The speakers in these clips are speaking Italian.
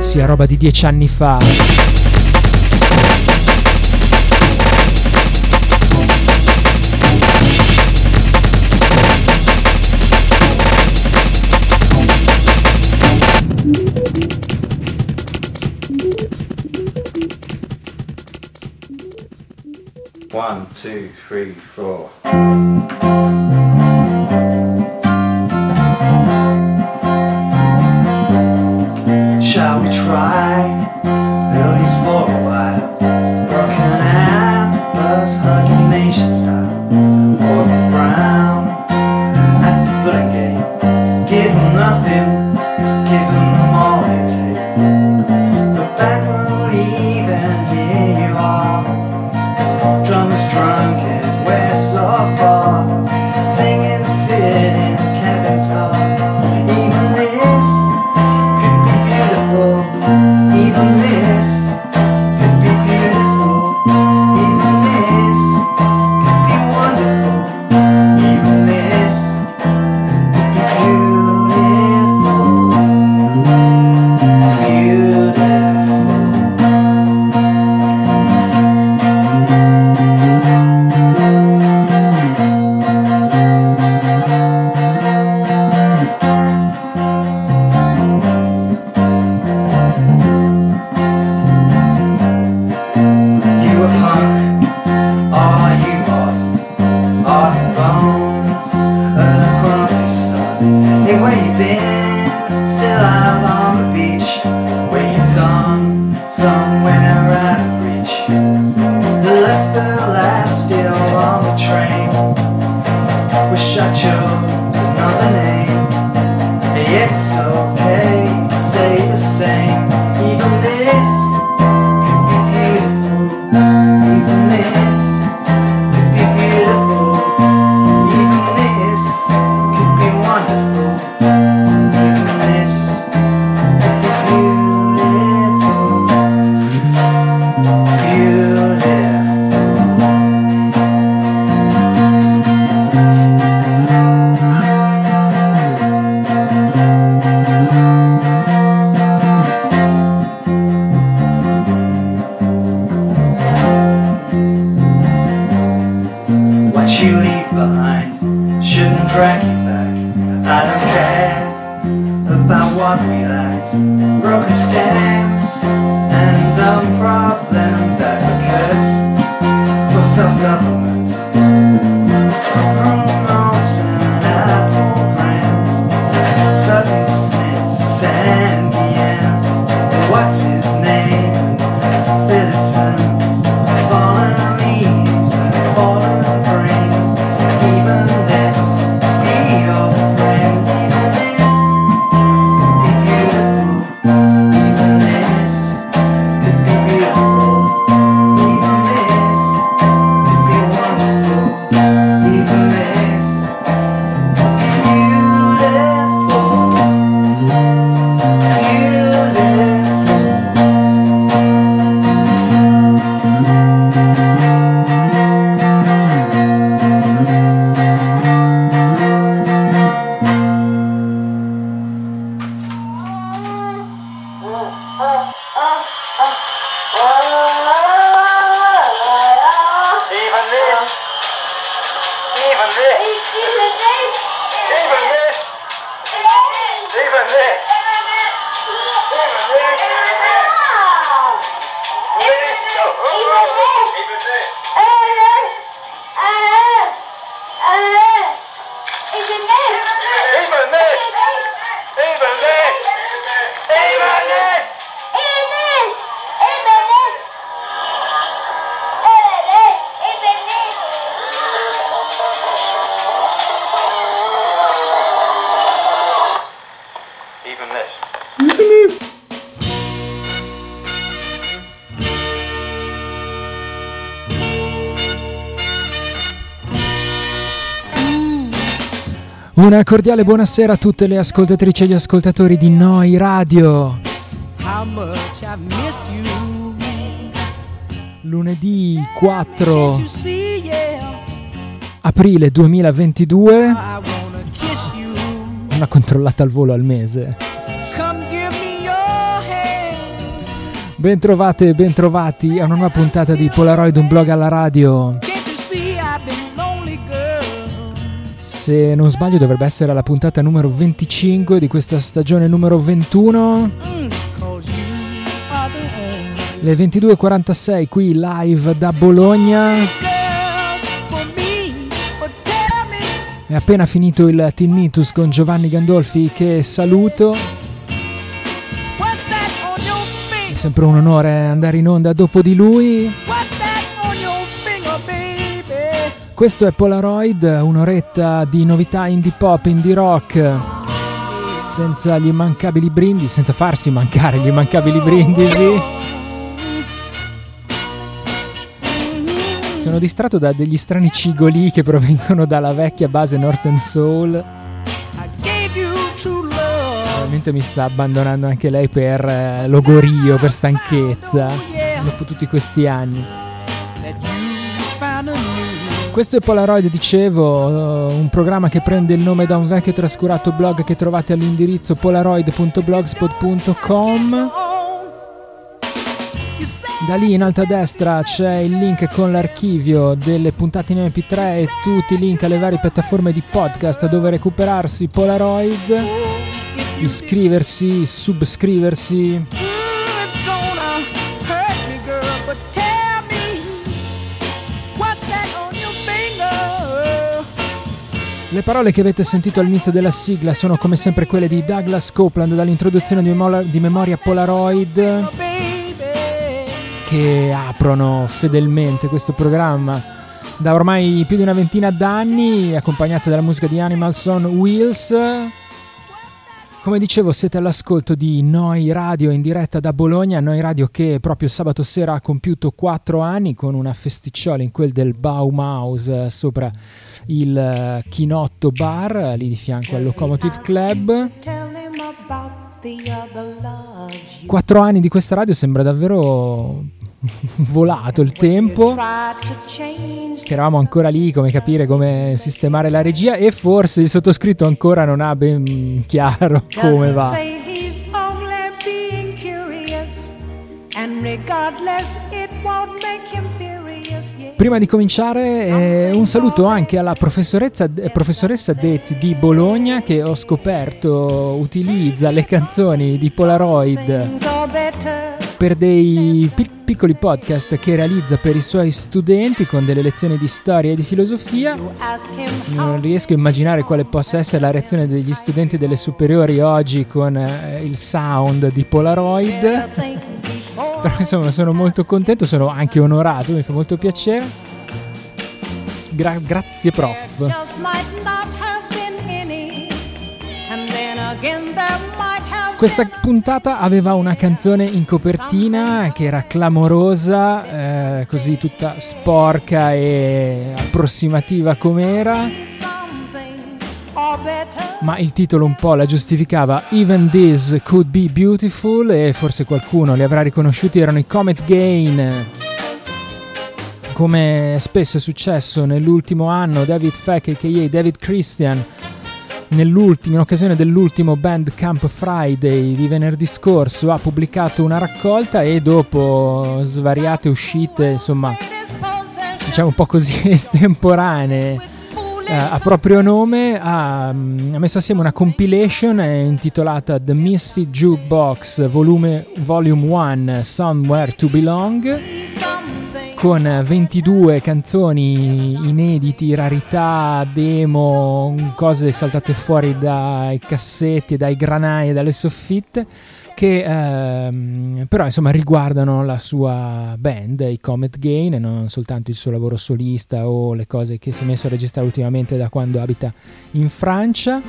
sia roba di dieci anni fa. one, two, three, four. Behind shouldn't drag you back. I don't care about what we lacked. Broken stems and dumb problems, that advocates for self-government. Una cordiale buonasera a tutte le ascoltatrici e gli ascoltatori di Noi Radio. Lunedì Can't 4 you see, yeah, aprile 2022, I wanna kiss you. una controllata al volo al mese. Bentrovate e bentrovati a una nuova puntata di Polaroid, un blog alla radio. Se non sbaglio dovrebbe essere la puntata numero 25 di questa stagione numero 21. Mm, Cause you are the only Le 22.46 qui live da Bologna. È appena finito il Tinnitus con Giovanni Gandolfi che saluto. È sempre un onore andare in onda dopo di lui. Questo è Polaroid, un'oretta di novità indie pop, indie rock. Senza gli immancabili brindisi, senza farsi mancare gli immancabili brindisi. Sono distratto da degli strani cigoli che provengono dalla vecchia base Northern Soul. Probabilmente mi sta abbandonando anche lei per eh, logorio, per stanchezza. Dopo tutti questi anni. Questo è Polaroid, dicevo, eh, un programma che prende il nome da un vecchio trascurato blog che trovate all'indirizzo polaroid.blogspot.com. Da lì in alto a destra c'è il link con l'archivio delle puntate in MP3 e tutti i link alle varie piattaforme di podcast dove recuperarsi Polaroid, iscriversi, subscriversi. Le parole che avete sentito all'inizio della sigla sono come sempre quelle di Douglas Copeland dall'introduzione di, Memoria Polaroid. Che aprono fedelmente questo programma da ormai più di una ventina d'anni, accompagnate dalla musica di Animals on Wheels. Come dicevo, siete all'ascolto di Noi Radio in diretta da Bologna, Noi Radio che proprio sabato sera ha compiuto 4 anni con una festicciola in quel del Baumhaus eh, sopra il eh, Chinotto Bar, eh, lì di fianco al Locomotive Club. Quattro anni di questa radio sembra davvero volato il tempo. Che eravamo ancora lì, come capire come sistemare la regia e forse il sottoscritto ancora non ha ben chiaro come va. Prima di cominciare eh, un saluto anche alla professoressa, eh, professoressa Dezzi di Bologna che ho scoperto utilizza le canzoni di Polaroid per dei pi- piccoli podcast che realizza per i suoi studenti con delle lezioni di storia e di filosofia. Non riesco a immaginare quale possa essere la reazione degli studenti delle superiori oggi con eh, il sound di Polaroid. Però insomma sono molto contento, sono anche onorato, mi fa molto piacere. Gra- grazie prof. Questa puntata aveva una canzone in copertina che era clamorosa, eh, così tutta sporca e approssimativa com'era, ma il titolo un po' la giustificava Even This Could Be Beautiful e forse qualcuno li avrà riconosciuti, erano i Comet Gain. Come spesso è successo nell'ultimo anno, David Feck, a.k.a. David Christian, in occasione dell'ultimo Bandcamp Friday di venerdì scorso, ha pubblicato una raccolta e dopo svariate uscite, insomma, diciamo un po' così estemporanee, a proprio nome, ha, mm, ha messo assieme una compilation eh, intitolata The Misfit Jukebox Volume 1 Somewhere to Belong con 22 canzoni inediti, rarità, demo, cose saltate fuori dai cassetti, dai granai e dalle soffitte che ehm, però insomma riguardano la sua band, i Comet Gain, e non soltanto il suo lavoro solista o le cose che si è messo a registrare ultimamente da quando abita in Francia.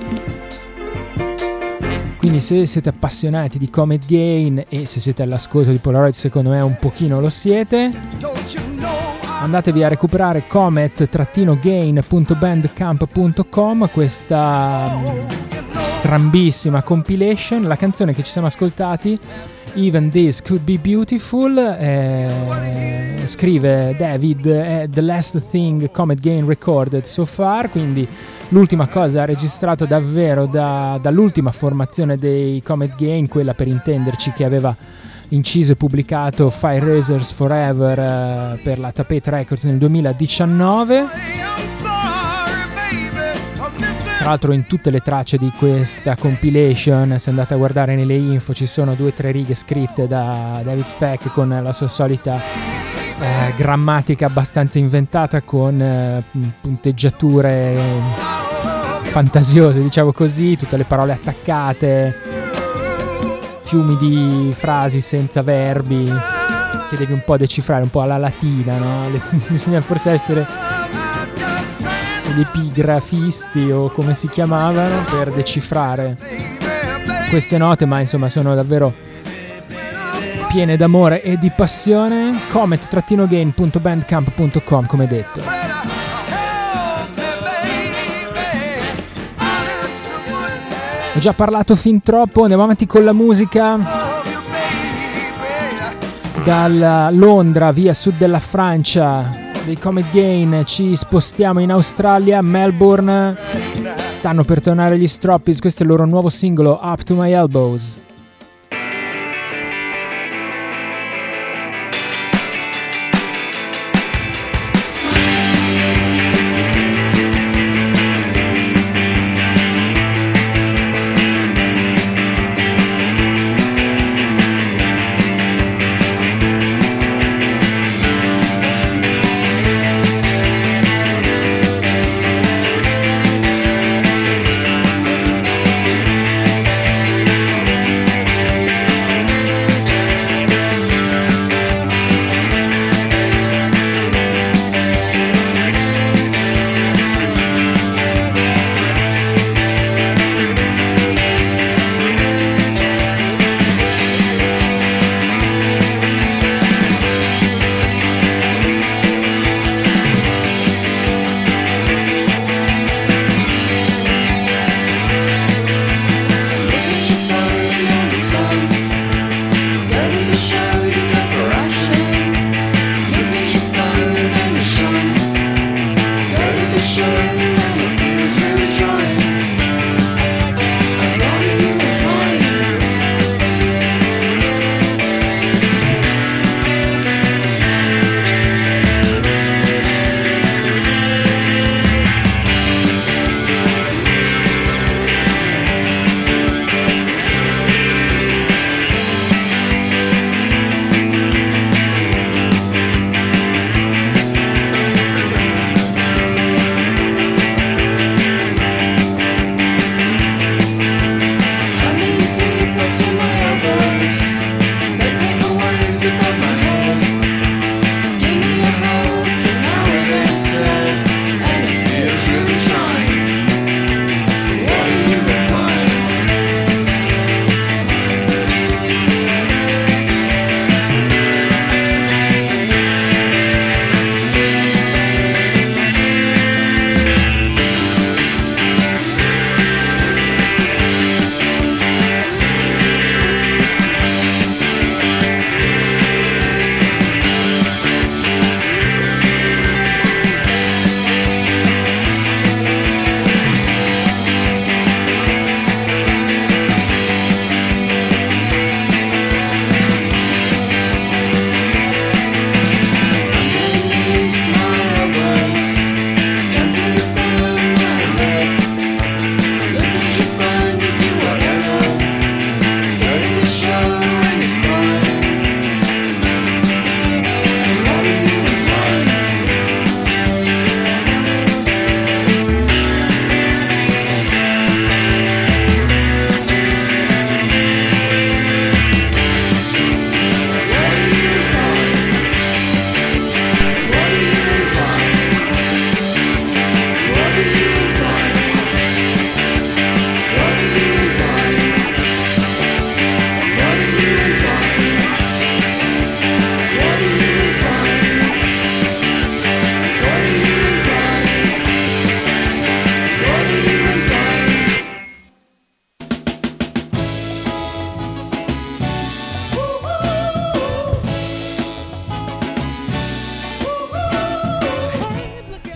Quindi se siete appassionati di Comet Gain e se siete all'ascolto di Polaroid secondo me un pochino lo siete, andatevi a recuperare comet-gain.bandcamp.com questa strambissima compilation, la canzone che ci siamo ascoltati Even This Could Be Beautiful eh, scrive David è The Last Thing Comet Gain Recorded So Far quindi l'ultima cosa registrata davvero da, dall'ultima formazione dei Comet Gain quella per intenderci che aveva inciso e pubblicato Fire Razors Forever eh, per la Tapete Records nel 2019 tra l'altro in tutte le tracce di questa compilation, se andate a guardare nelle info, ci sono due o tre righe scritte da David Feck con la sua solita eh, grammatica abbastanza inventata con eh, punteggiature fantasiose, diciamo così, tutte le parole attaccate, fiumi di frasi senza verbi che devi un po' decifrare, un po' alla latina, no? bisogna forse essere gli epigrafisti o come si chiamavano per decifrare queste note, ma insomma sono davvero piene d'amore e di passione. Comet-gain.bandcamp.com come detto. Ho già parlato fin troppo, andiamo avanti con la musica. Dalla Londra via sud della Francia dei Comet Gain ci spostiamo in Australia, Melbourne. Stanno per tornare gli Stroppies, questo è il loro nuovo singolo Up to My Elbows.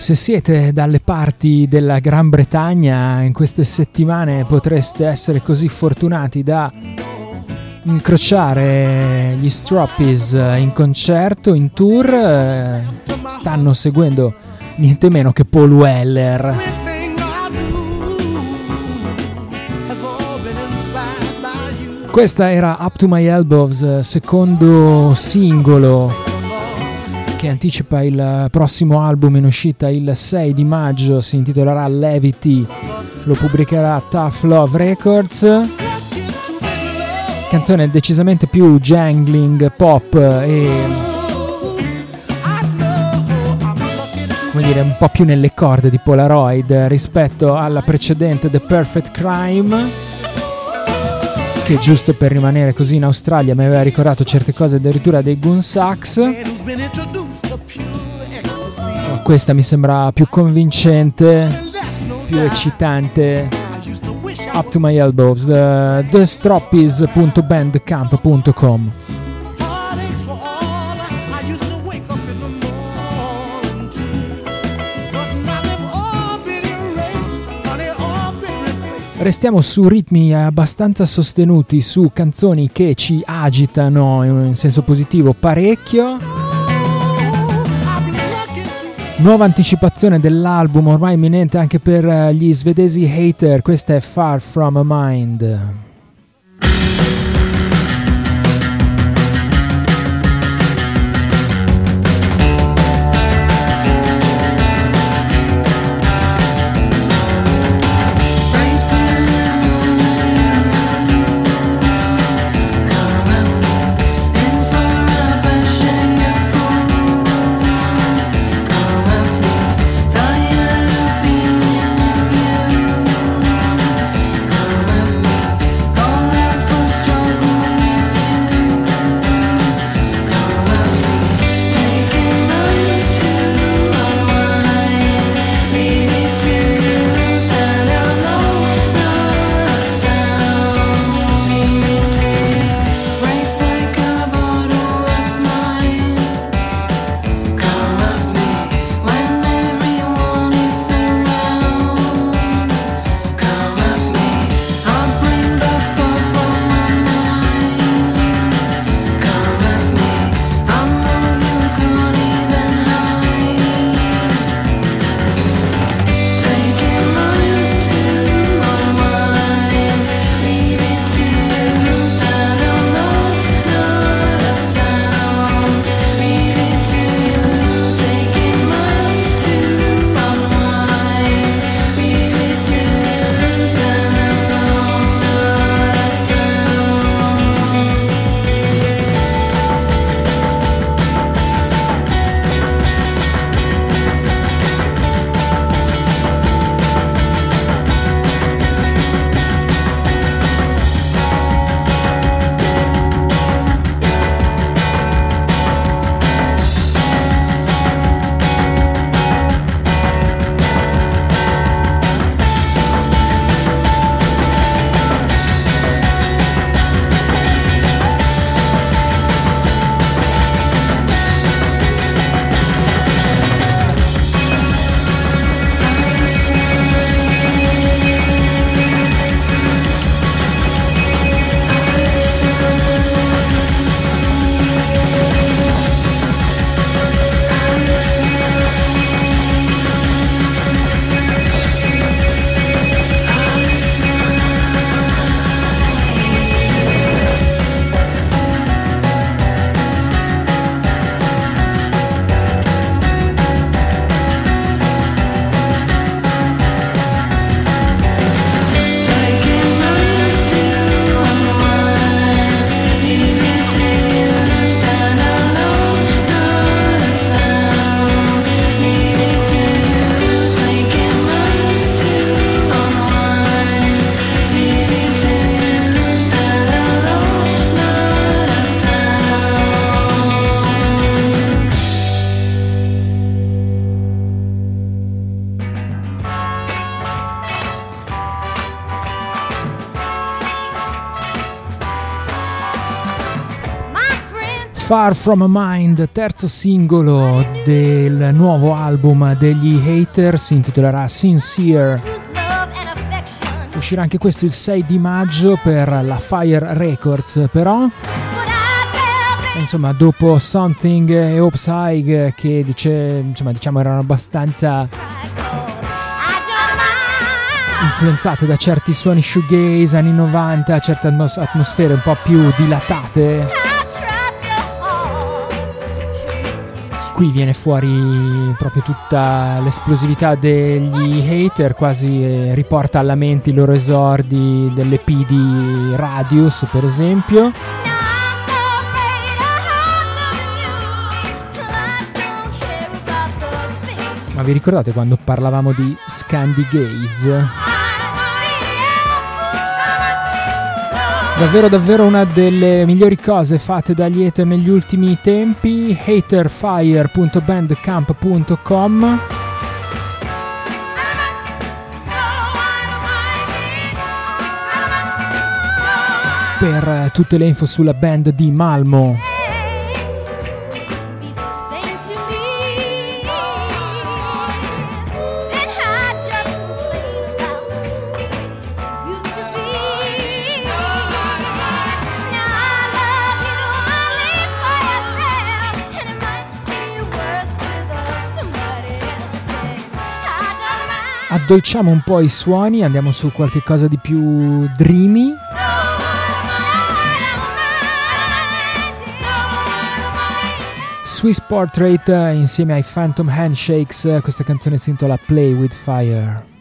Se siete dalle parti della Gran Bretagna in queste settimane potreste essere così fortunati da incrociare gli Stroppies in concerto, in tour, eh, stanno seguendo niente meno che Paul Weller. Questa era Up to My Elbows, secondo singolo che anticipa il prossimo album in uscita il 6 di maggio, si intitolerà Levity, lo pubblicherà Tough Love Records. Canzone decisamente più jangling, pop e come dire un po' più nelle corde di Polaroid rispetto alla precedente The Perfect Crime che giusto per rimanere così in Australia mi aveva ricordato certe cose addirittura dei Goon Sax questa mi sembra più convincente, più eccitante. Up to my elbows, uh, thestroppies.bandcamp.com. Restiamo su ritmi abbastanza sostenuti, su canzoni che ci agitano in senso positivo parecchio. Nuova anticipazione dell'album ormai imminente anche per eh, gli svedesi hater, questa è Far From A Mind. Far From A Mind, terzo singolo del nuovo album degli Hater, si intitolerà Sincere. Uscirà anche questo il 6 di maggio per la Fire Records, però insomma dopo Something e Hopes High che dice, insomma, diciamo erano abbastanza influenzate da certi suoni shoegaze anni 90, certe atmos- atmosfere un po' più dilatate qui viene fuori proprio tutta l'esplosività degli hater, quasi eh, riporta alla mente i loro esordi dell'EP di Radius, per esempio. Ma vi ricordate quando parlavamo di Scandi Gaze? Davvero davvero una delle migliori cose fatte dagli hater negli ultimi tempi, haterfire.bandcamp.com per tutte le info sulla band di Malmo. Addolciamo un po' i suoni, andiamo su qualche cosa di più dreamy. Swiss Portrait insieme ai Phantom Handshakes, questa canzone si intitola Play with Fire.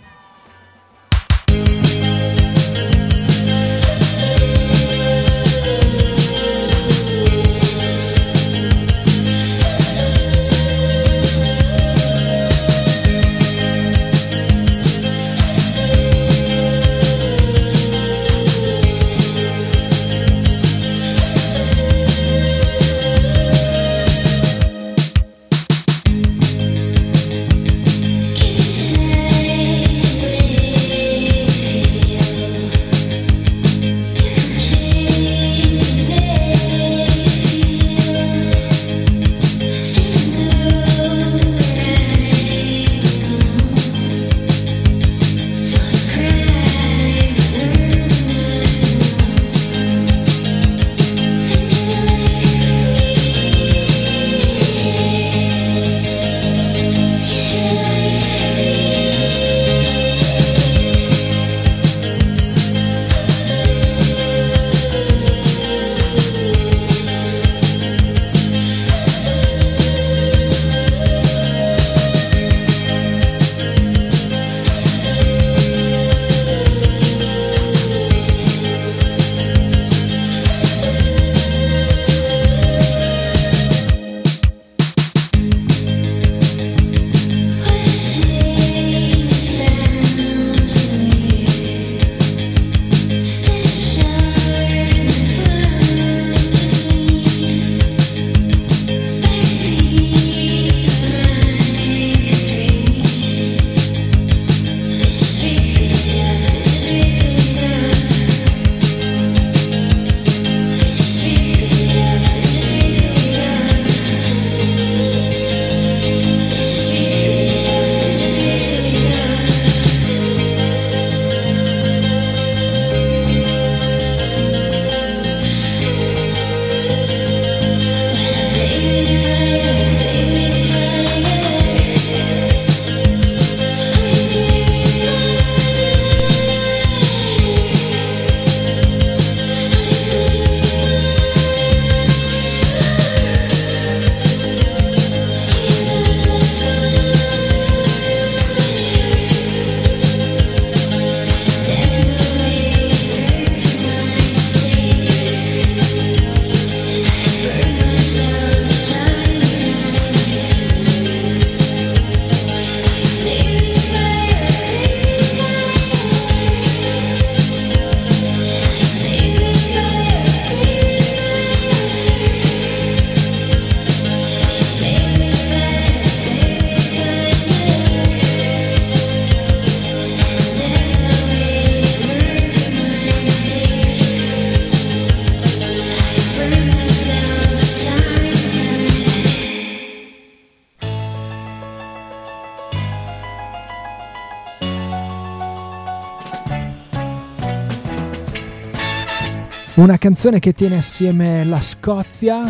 Una canzone che tiene assieme la Scozia,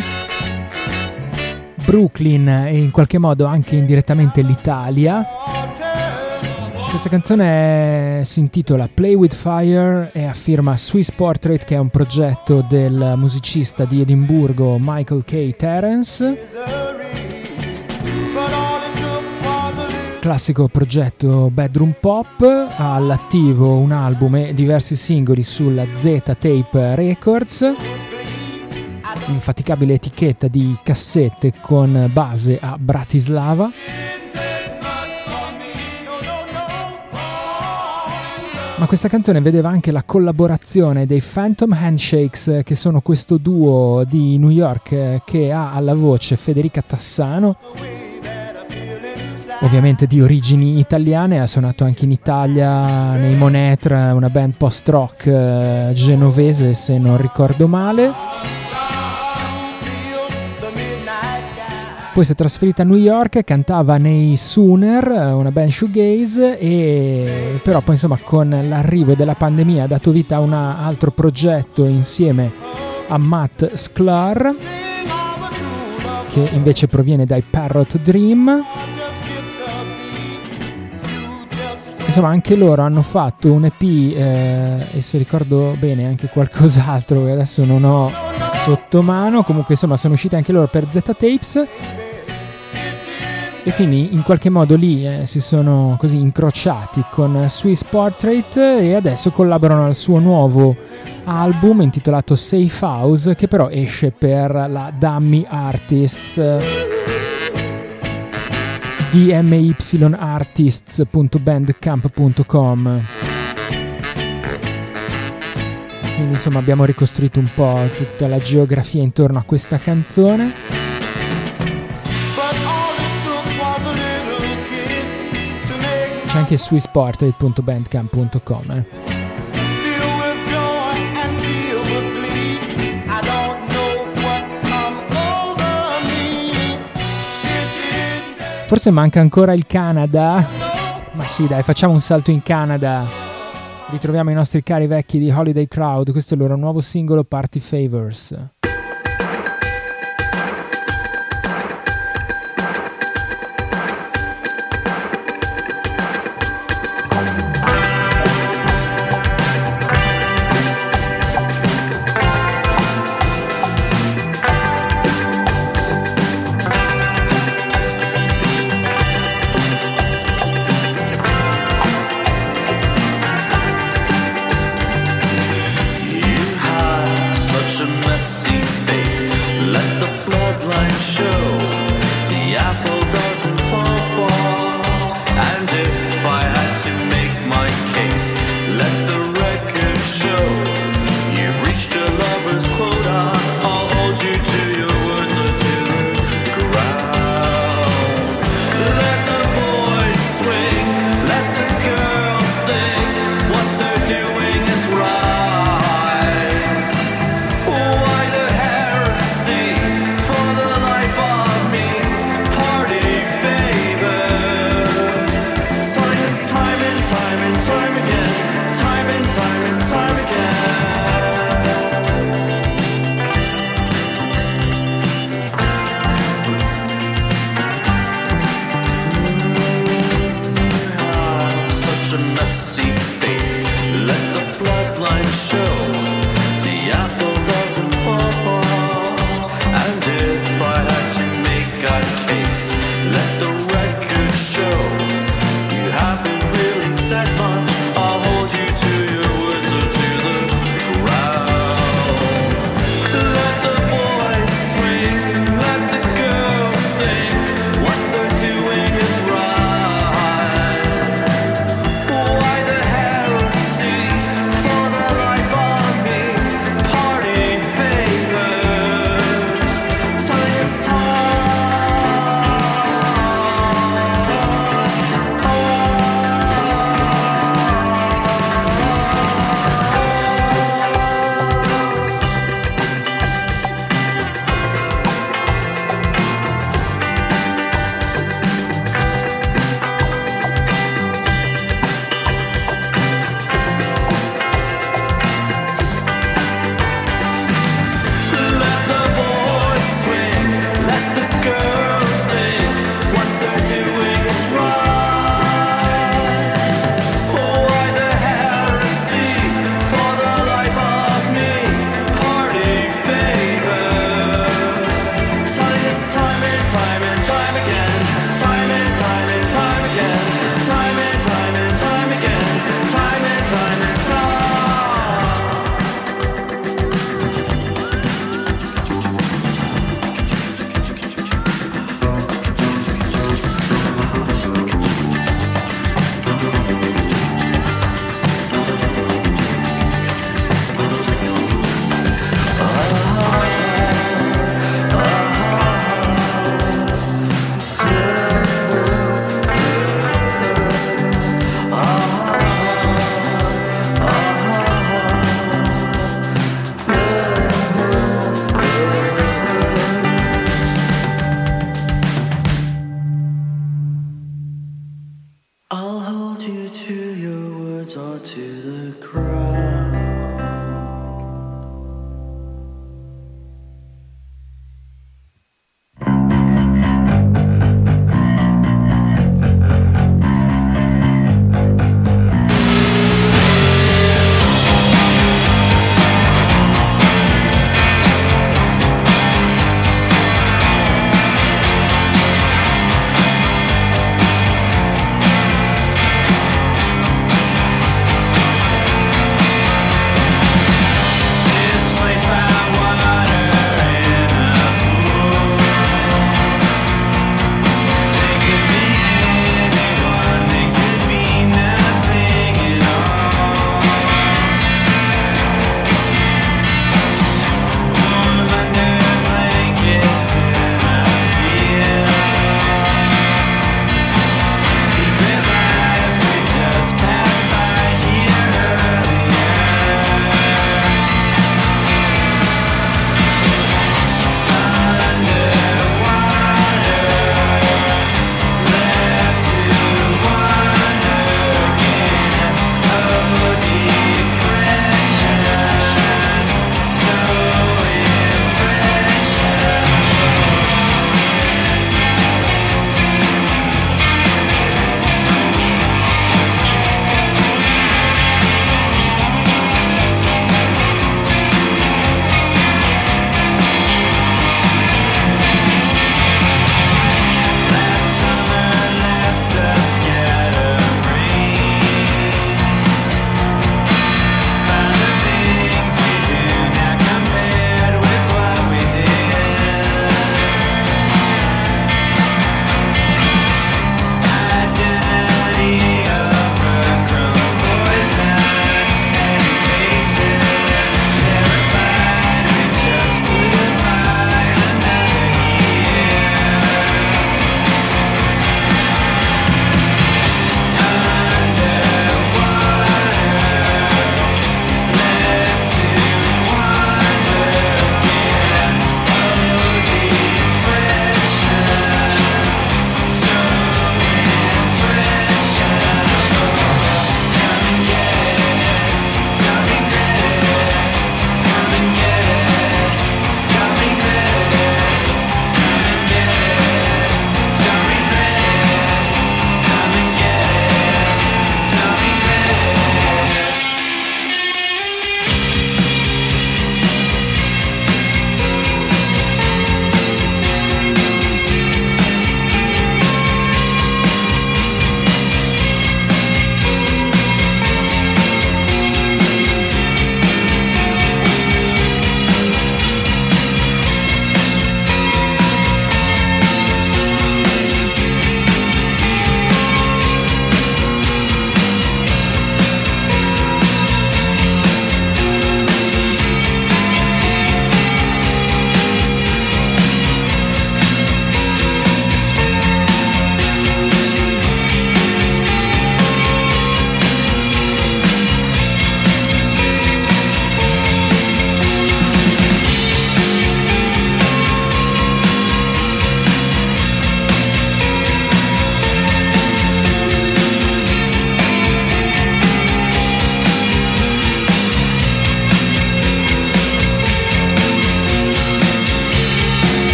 Brooklyn e in qualche modo anche indirettamente l'Italia. Questa canzone si intitola Play with Fire e affirma Swiss Portrait che è un progetto del musicista di Edimburgo Michael K. Terence. Classico progetto bedroom pop, ha all'attivo un album e diversi singoli sulla Z Tape Records, infaticabile etichetta di cassette con base a Bratislava. Ma questa canzone vedeva anche la collaborazione dei Phantom Handshakes, che sono questo duo di New York che ha alla voce Federica Tassano ovviamente di origini italiane, ha suonato anche in Italia nei Monetra, una band post-rock eh, genovese se non ricordo male. Poi si è trasferita a New York, cantava nei Sooner, una band shoegaze, e però poi insomma con l'arrivo della pandemia ha dato vita a un altro progetto insieme a Matt Sklar, che invece proviene dai Parrot Dream. Insomma anche loro hanno fatto un EP eh, e se ricordo bene anche qualcos'altro che adesso non ho sotto mano. Comunque insomma sono usciti anche loro per Z Tapes. E quindi in qualche modo lì eh, si sono così incrociati con Swiss Portrait e adesso collaborano al suo nuovo album intitolato Safe House che però esce per la Dummy Artists dmyartists.bandcamp.com quindi insomma abbiamo ricostruito un po' tutta la geografia intorno a questa canzone c'è anche swissportrait.bandcamp.com eh. Forse manca ancora il Canada. Ma sì, dai, facciamo un salto in Canada. Ritroviamo i nostri cari vecchi di Holiday Crowd. Questo è il loro nuovo singolo Party Favors.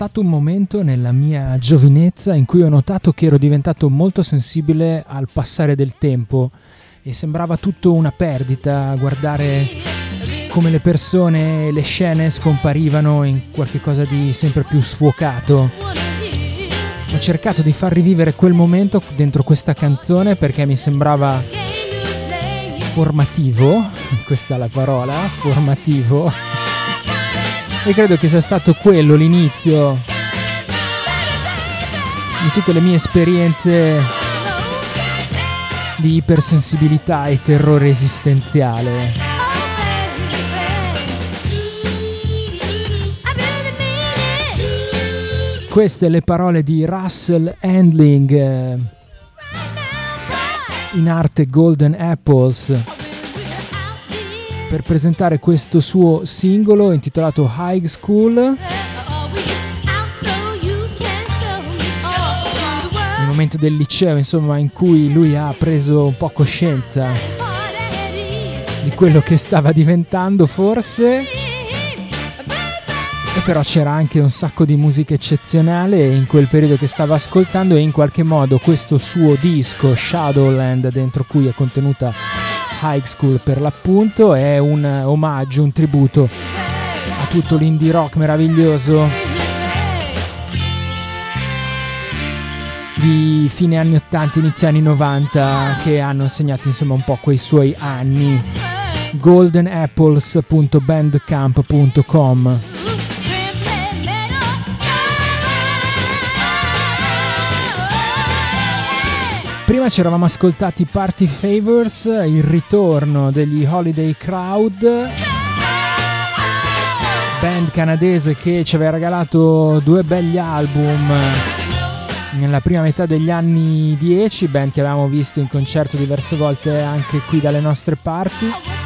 Stato un momento nella mia giovinezza in cui ho notato che ero diventato molto sensibile al passare del tempo e sembrava tutto una perdita guardare come le persone e le scene scomparivano in qualcosa di sempre più sfuocato. Ho cercato di far rivivere quel momento dentro questa canzone perché mi sembrava formativo, questa è la parola, formativo. E credo che sia stato quello l'inizio di tutte le mie esperienze di ipersensibilità e terrore esistenziale. Queste le parole di Russell Handling, eh, in arte Golden Apples per presentare questo suo singolo intitolato High School. Il momento del liceo, insomma, in cui lui ha preso un po' coscienza di quello che stava diventando, forse. E però c'era anche un sacco di musica eccezionale in quel periodo che stava ascoltando e in qualche modo questo suo disco Shadowland dentro cui è contenuta High School per l'appunto è un omaggio, un tributo a tutto l'indie rock meraviglioso di fine anni 80, inizio anni 90 che hanno segnato insomma un po' quei suoi anni. Goldenapples.bandcamp.com Prima ci eravamo ascoltati Party Favors, il ritorno degli Holiday Crowd, band canadese che ci aveva regalato due belli album nella prima metà degli anni 10, band che avevamo visto in concerto diverse volte anche qui dalle nostre parti.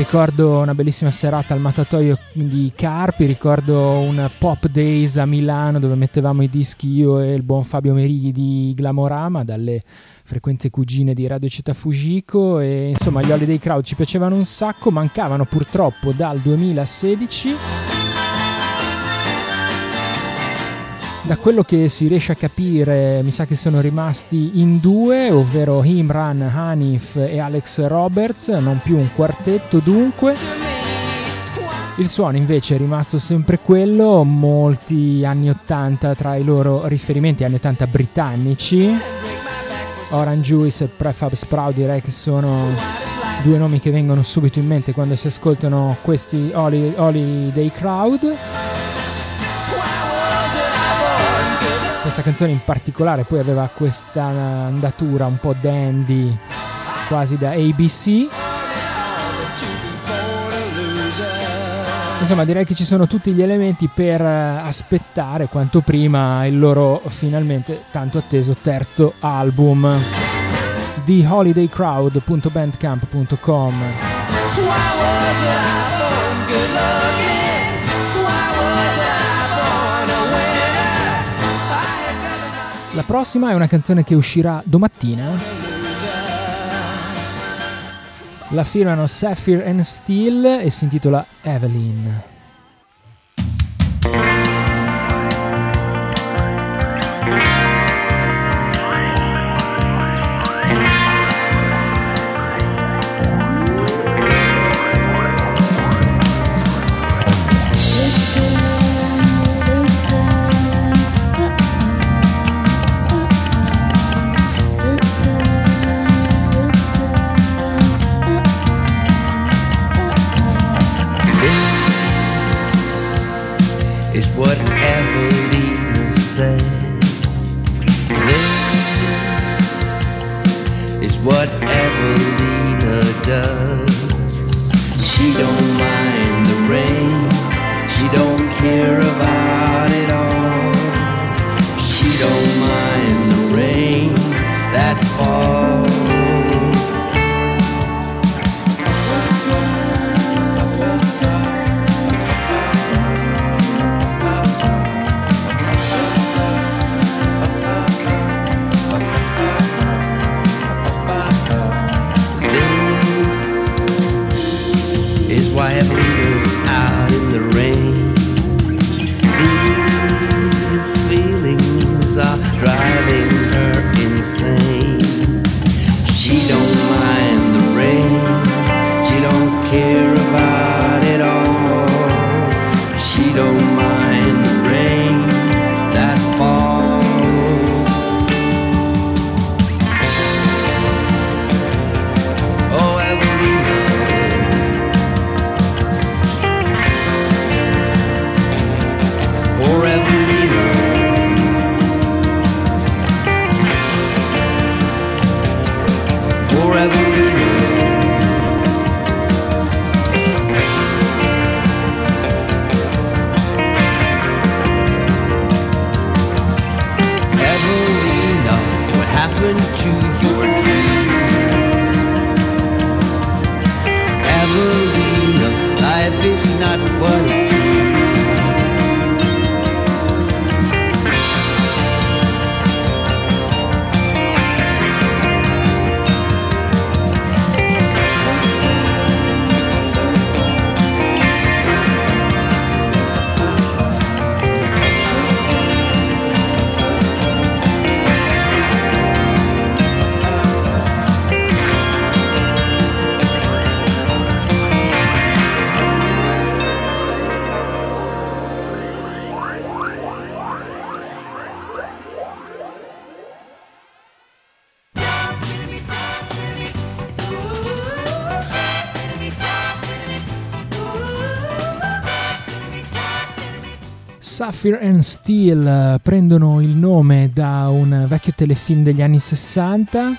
Ricordo una bellissima serata al matatoio di Carpi, ricordo un Pop Days a Milano dove mettevamo i dischi io e il buon Fabio Merighi di Glamorama dalle frequenze cugine di Radio Città Fujiko e insomma gli Holiday Crowd ci piacevano un sacco, mancavano purtroppo dal 2016. Da quello che si riesce a capire, mi sa che sono rimasti in due, ovvero Imran Hanif e Alex Roberts, non più un quartetto dunque. Il suono invece è rimasto sempre quello, molti anni 80 tra i loro riferimenti, anni 80 britannici. Orange Juice e Prefab Sprout direi che sono due nomi che vengono subito in mente quando si ascoltano questi Holiday Crowd. Questa canzone in particolare poi aveva questa andatura un po' dandy, quasi da ABC. Insomma, direi che ci sono tutti gli elementi per aspettare quanto prima il loro finalmente tanto atteso terzo album di holidaycrowd.bandcamp.com. La prossima è una canzone che uscirà domattina. La firmano Sapphire and Steel e si intitola Evelyn. Sapphire and Steel eh, prendono il nome da un vecchio telefilm degli anni 60.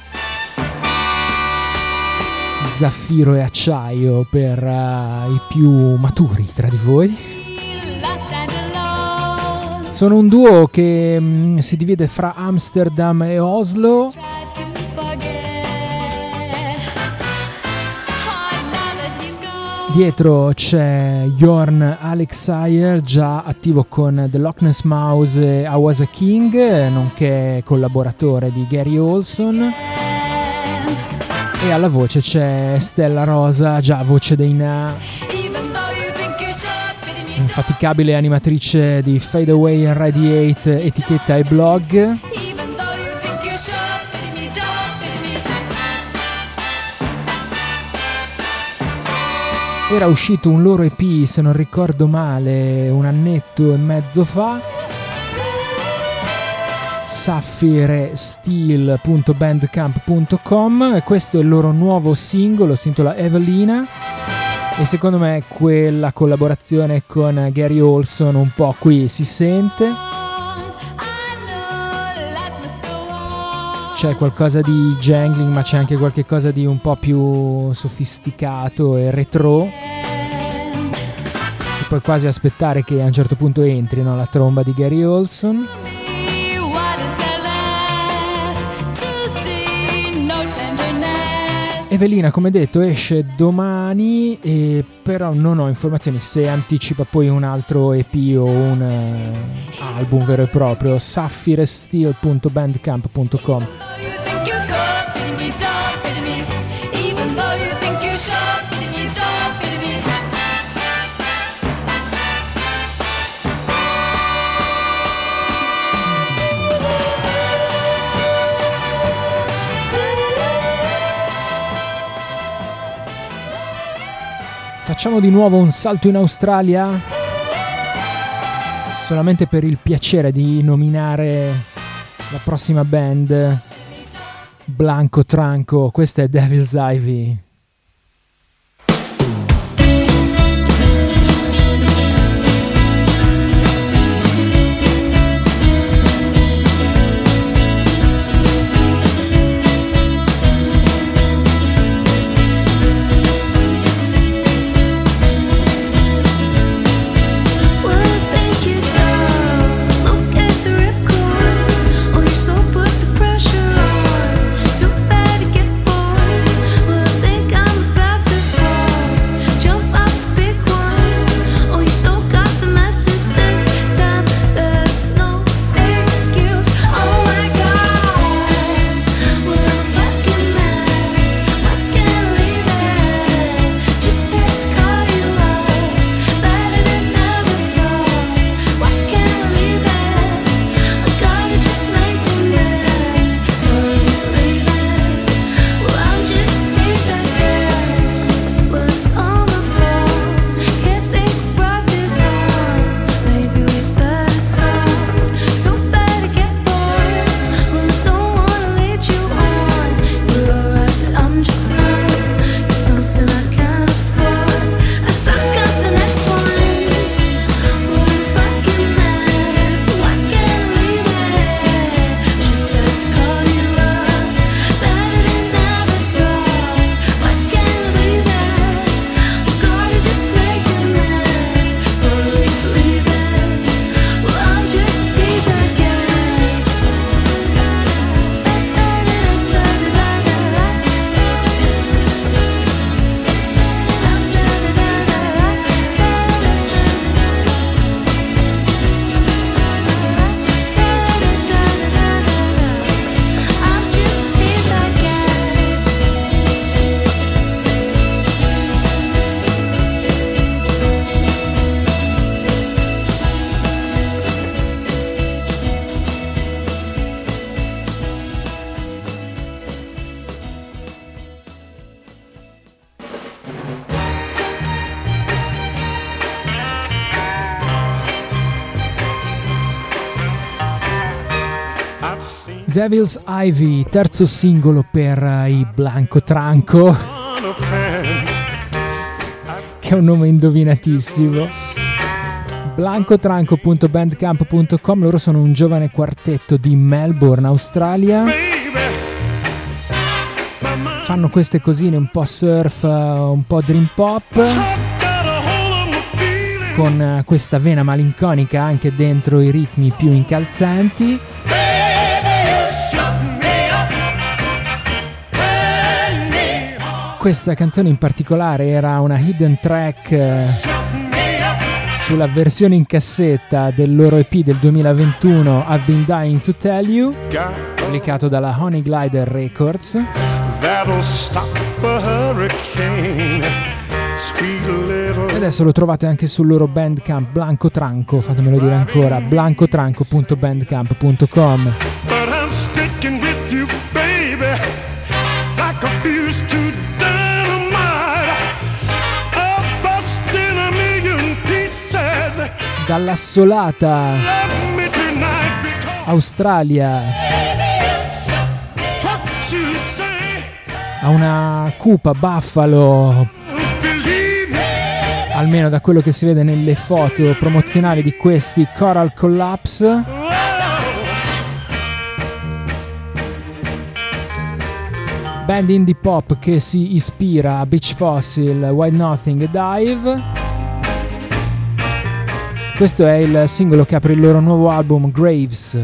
Zaffiro e acciaio per uh, i più maturi tra di voi. Sono un duo che mm, si divide fra Amsterdam e Oslo. Dietro c'è Jorn Alexayer, già attivo con The Loch Ness Mouse e I Was a King, nonché collaboratore di Gary Olson. E alla voce c'è Stella Rosa, già voce dei Na, infaticabile animatrice di Fade Away Radiate, etichetta e blog. Era uscito un loro EP, se non ricordo male, un annetto e mezzo fa. sappiresteel.bandcamp.com e questo è il loro nuovo singolo, si intitola Evelina e secondo me quella collaborazione con Gary Olson un po' qui si sente. C'è qualcosa di jangling, ma c'è anche qualcosa di un po' più sofisticato e retro. E puoi quasi aspettare che a un certo punto entri no? la tromba di Gary Olson. Evelina, come detto, esce domani, e però non ho informazioni se anticipa poi un altro EP o un uh, album vero e proprio. sappiresteel.bandcamp.com Facciamo di nuovo un salto in Australia? Solamente per il piacere di nominare la prossima band Blanco Tranco, questa è Devil's Ivy. Devil's Ivy, terzo singolo per i Blanco Tranco, che è un nome indovinatissimo. blancotranco.bandcamp.com loro sono un giovane quartetto di Melbourne, Australia. Fanno queste cosine un po' surf, un po' dream pop. Con questa vena malinconica anche dentro i ritmi più incalzanti questa canzone in particolare era una hidden track eh, sulla versione in cassetta del loro EP del 2021 I've Been Dying to Tell You pubblicato dalla Honey Glider Records. E adesso lo trovate anche sul loro bandcamp Blanco Tranco fatemelo dire ancora blancotranco.bandcamp.com dall'assolata Australia a una cupa Buffalo. Almeno da quello che si vede nelle foto promozionali di questi Coral Collapse. Band indie pop che si ispira a Beach Fossil, White Nothing e Dive questo è il singolo che apre il loro nuovo album Graves.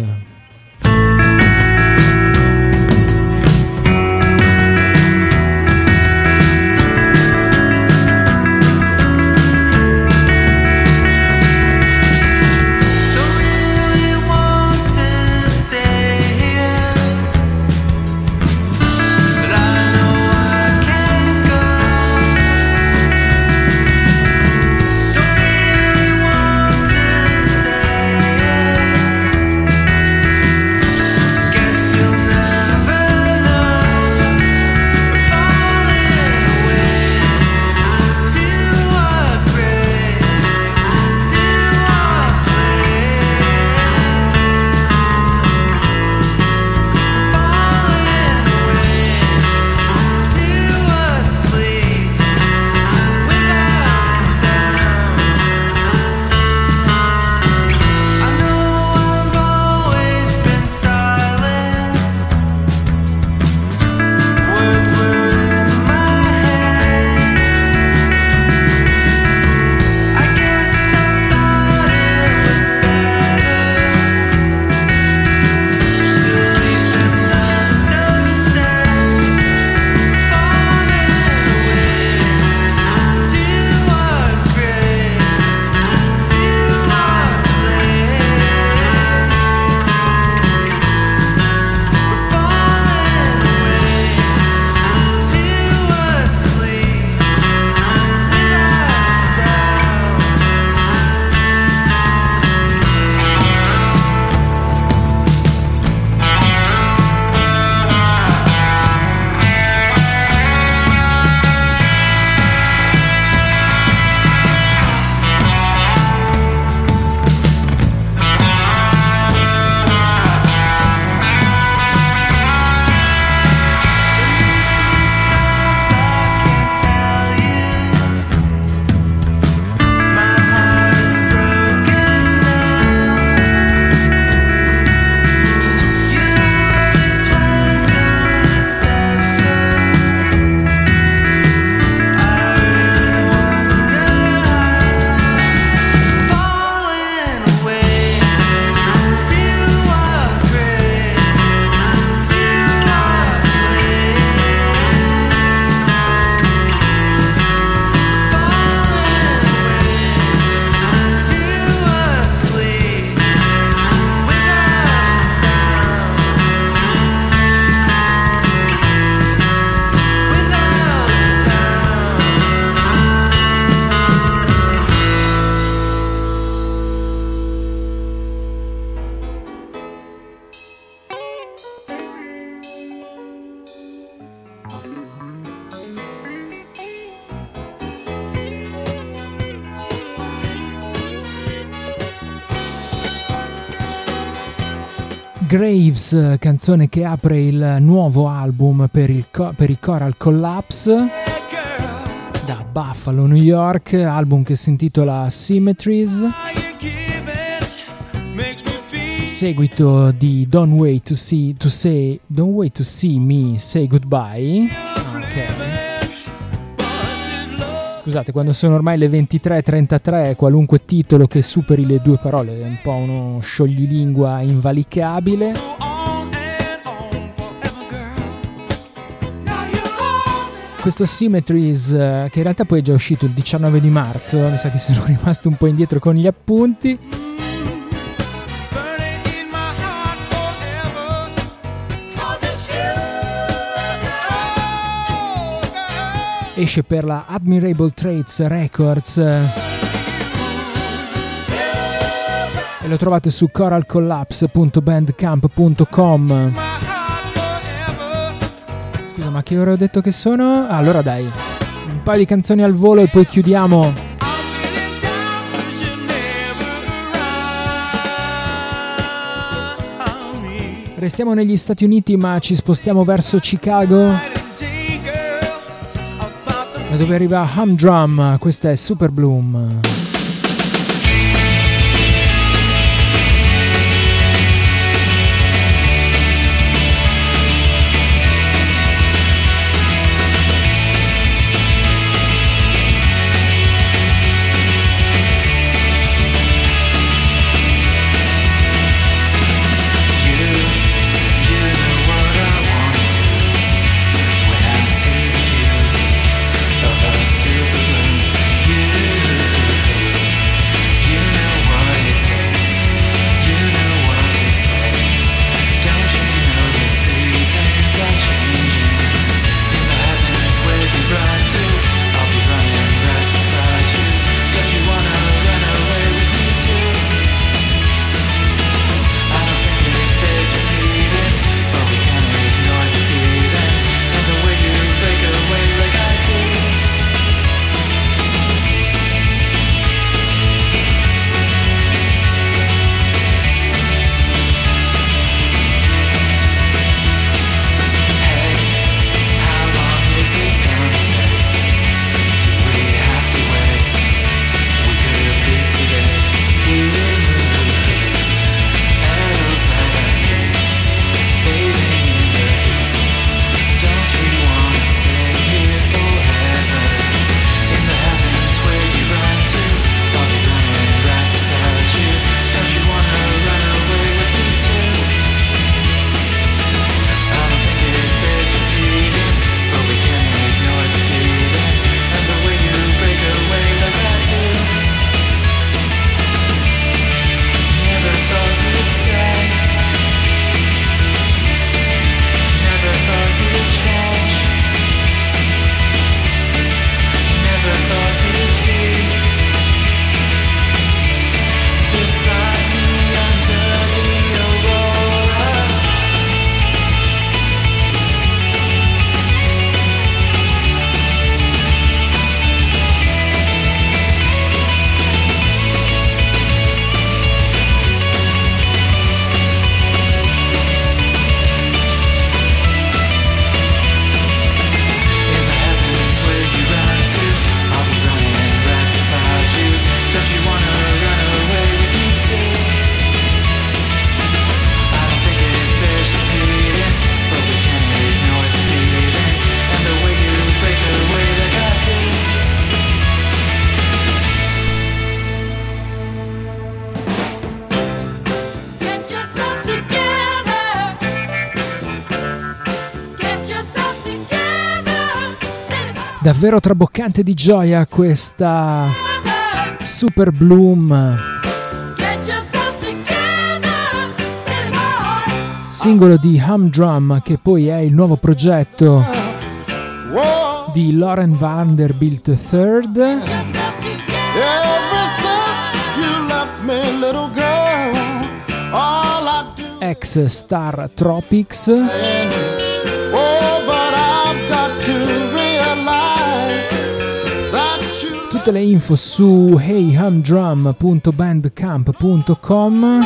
Graves, canzone che apre il nuovo album per, co- per i Coral Collapse da Buffalo, New York, album che si intitola Symmetries. Seguito di Don't Wait to See to Say Don't Wait to See Me Say Goodbye. Scusate, quando sono ormai le 23.33, qualunque titolo che superi le due parole è un po' uno scioglilingua invalicabile. Questo Symmetries, eh, che in realtà poi è già uscito il 19 di marzo, mi sa che sono rimasto un po' indietro con gli appunti. Esce per la Admirable Traits Records e lo trovate su coralcollapse.bandcamp.com Scusa, ma che ora ho detto che sono? Allora dai, un paio di canzoni al volo e poi chiudiamo. Restiamo negli Stati Uniti ma ci spostiamo verso Chicago dove arriva Humdrum, questa è Super Bloom. Davvero traboccante di gioia questa Super Bloom. Singolo di Humdrum che poi è il nuovo progetto di Lauren Vanderbilt III. Ex Star Tropics. Tutte le info su heyhumdrum.bandcamp.com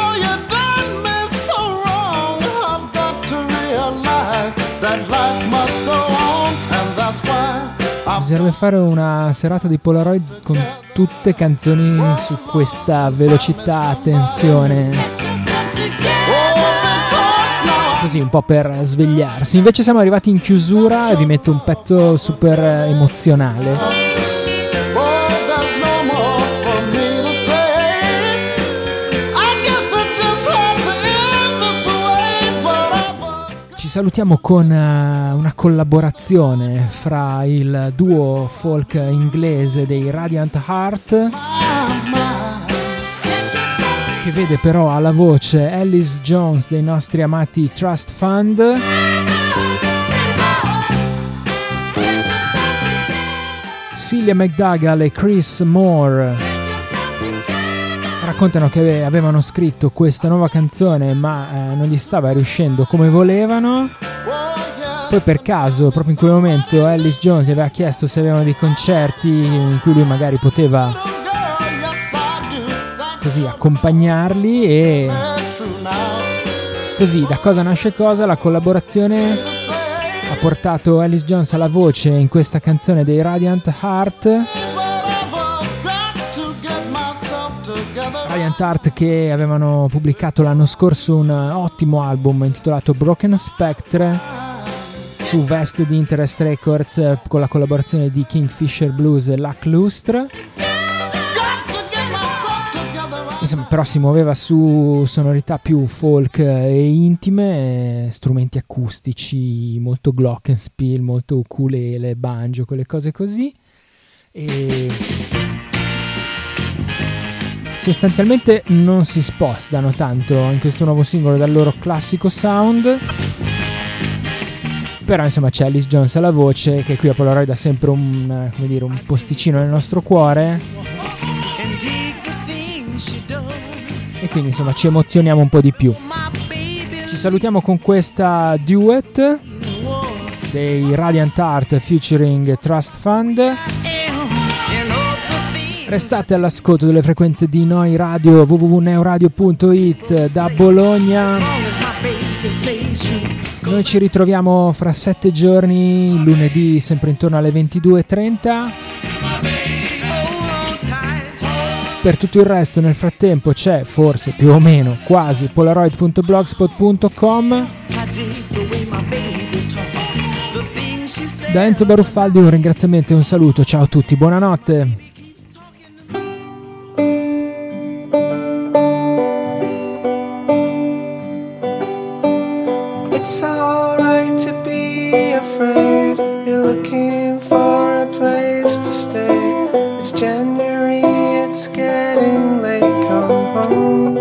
Bisognerebbe fare una serata di Polaroid con tutte canzoni su questa velocità, tensione. Così un po' per svegliarsi. Invece siamo arrivati in chiusura e vi metto un pezzo super emozionale. Salutiamo con uh, una collaborazione fra il duo folk inglese dei Radiant Heart che vede però alla voce Alice Jones dei nostri amati Trust Fund. Celia McDougall e Chris Moore raccontano che avevano scritto questa nuova canzone ma eh, non gli stava riuscendo come volevano. Poi per caso, proprio in quel momento, Alice Jones gli aveva chiesto se avevano dei concerti in cui lui magari poteva così accompagnarli e così da cosa nasce cosa la collaborazione ha portato Alice Jones alla voce in questa canzone dei Radiant Heart Ryan Tart che avevano pubblicato l'anno scorso un ottimo album intitolato Broken Spectre su Vested Interest Records con la collaborazione di Kingfisher Blues e Luck Lustre. Insomma, però si muoveva su sonorità più folk e intime, strumenti acustici, molto glockenspiel, molto ukulele, banjo, quelle cose così. E sostanzialmente non si spostano tanto in questo nuovo singolo dal loro classico sound. Però insomma c'è Alice Jones alla voce che qui a Polaroid ha sempre un, dire, un posticino nel nostro cuore. E quindi insomma ci emozioniamo un po' di più. Ci salutiamo con questa duet dei Radiant Art featuring Trust Fund. Restate all'ascolto delle frequenze di Noi Radio www.neoradio.it da Bologna. Noi ci ritroviamo fra sette giorni, lunedì sempre intorno alle 22.30. Per tutto il resto nel frattempo c'è forse più o meno quasi polaroid.blogspot.com. Da Enzo Baruffaldi un ringraziamento e un saluto, ciao a tutti, buonanotte. It's alright to be afraid. You're looking for a place to stay. It's January, it's getting late. Come home.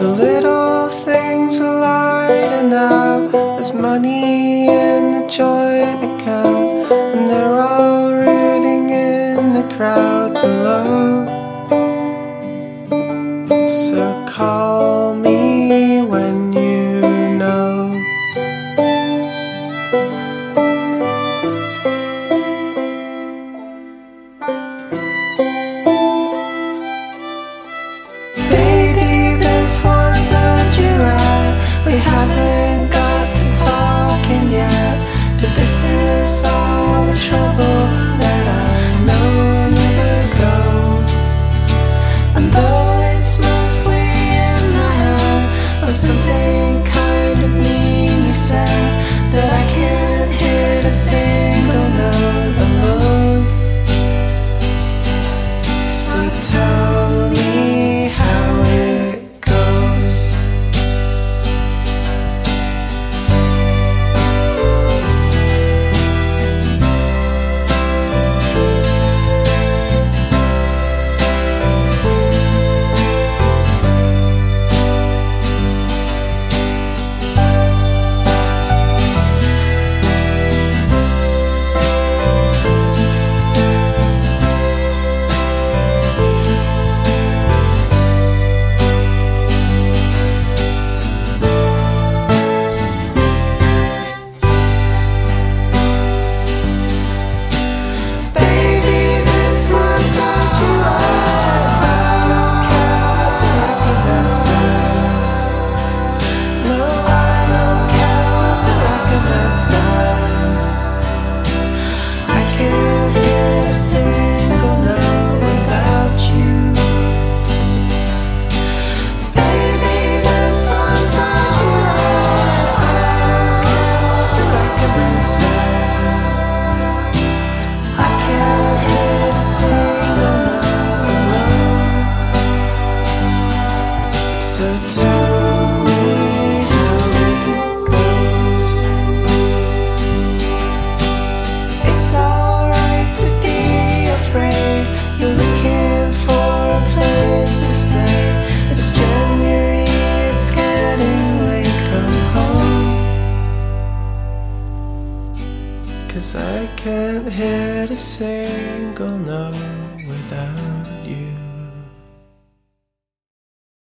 The little things are lighting up. There's money in the joint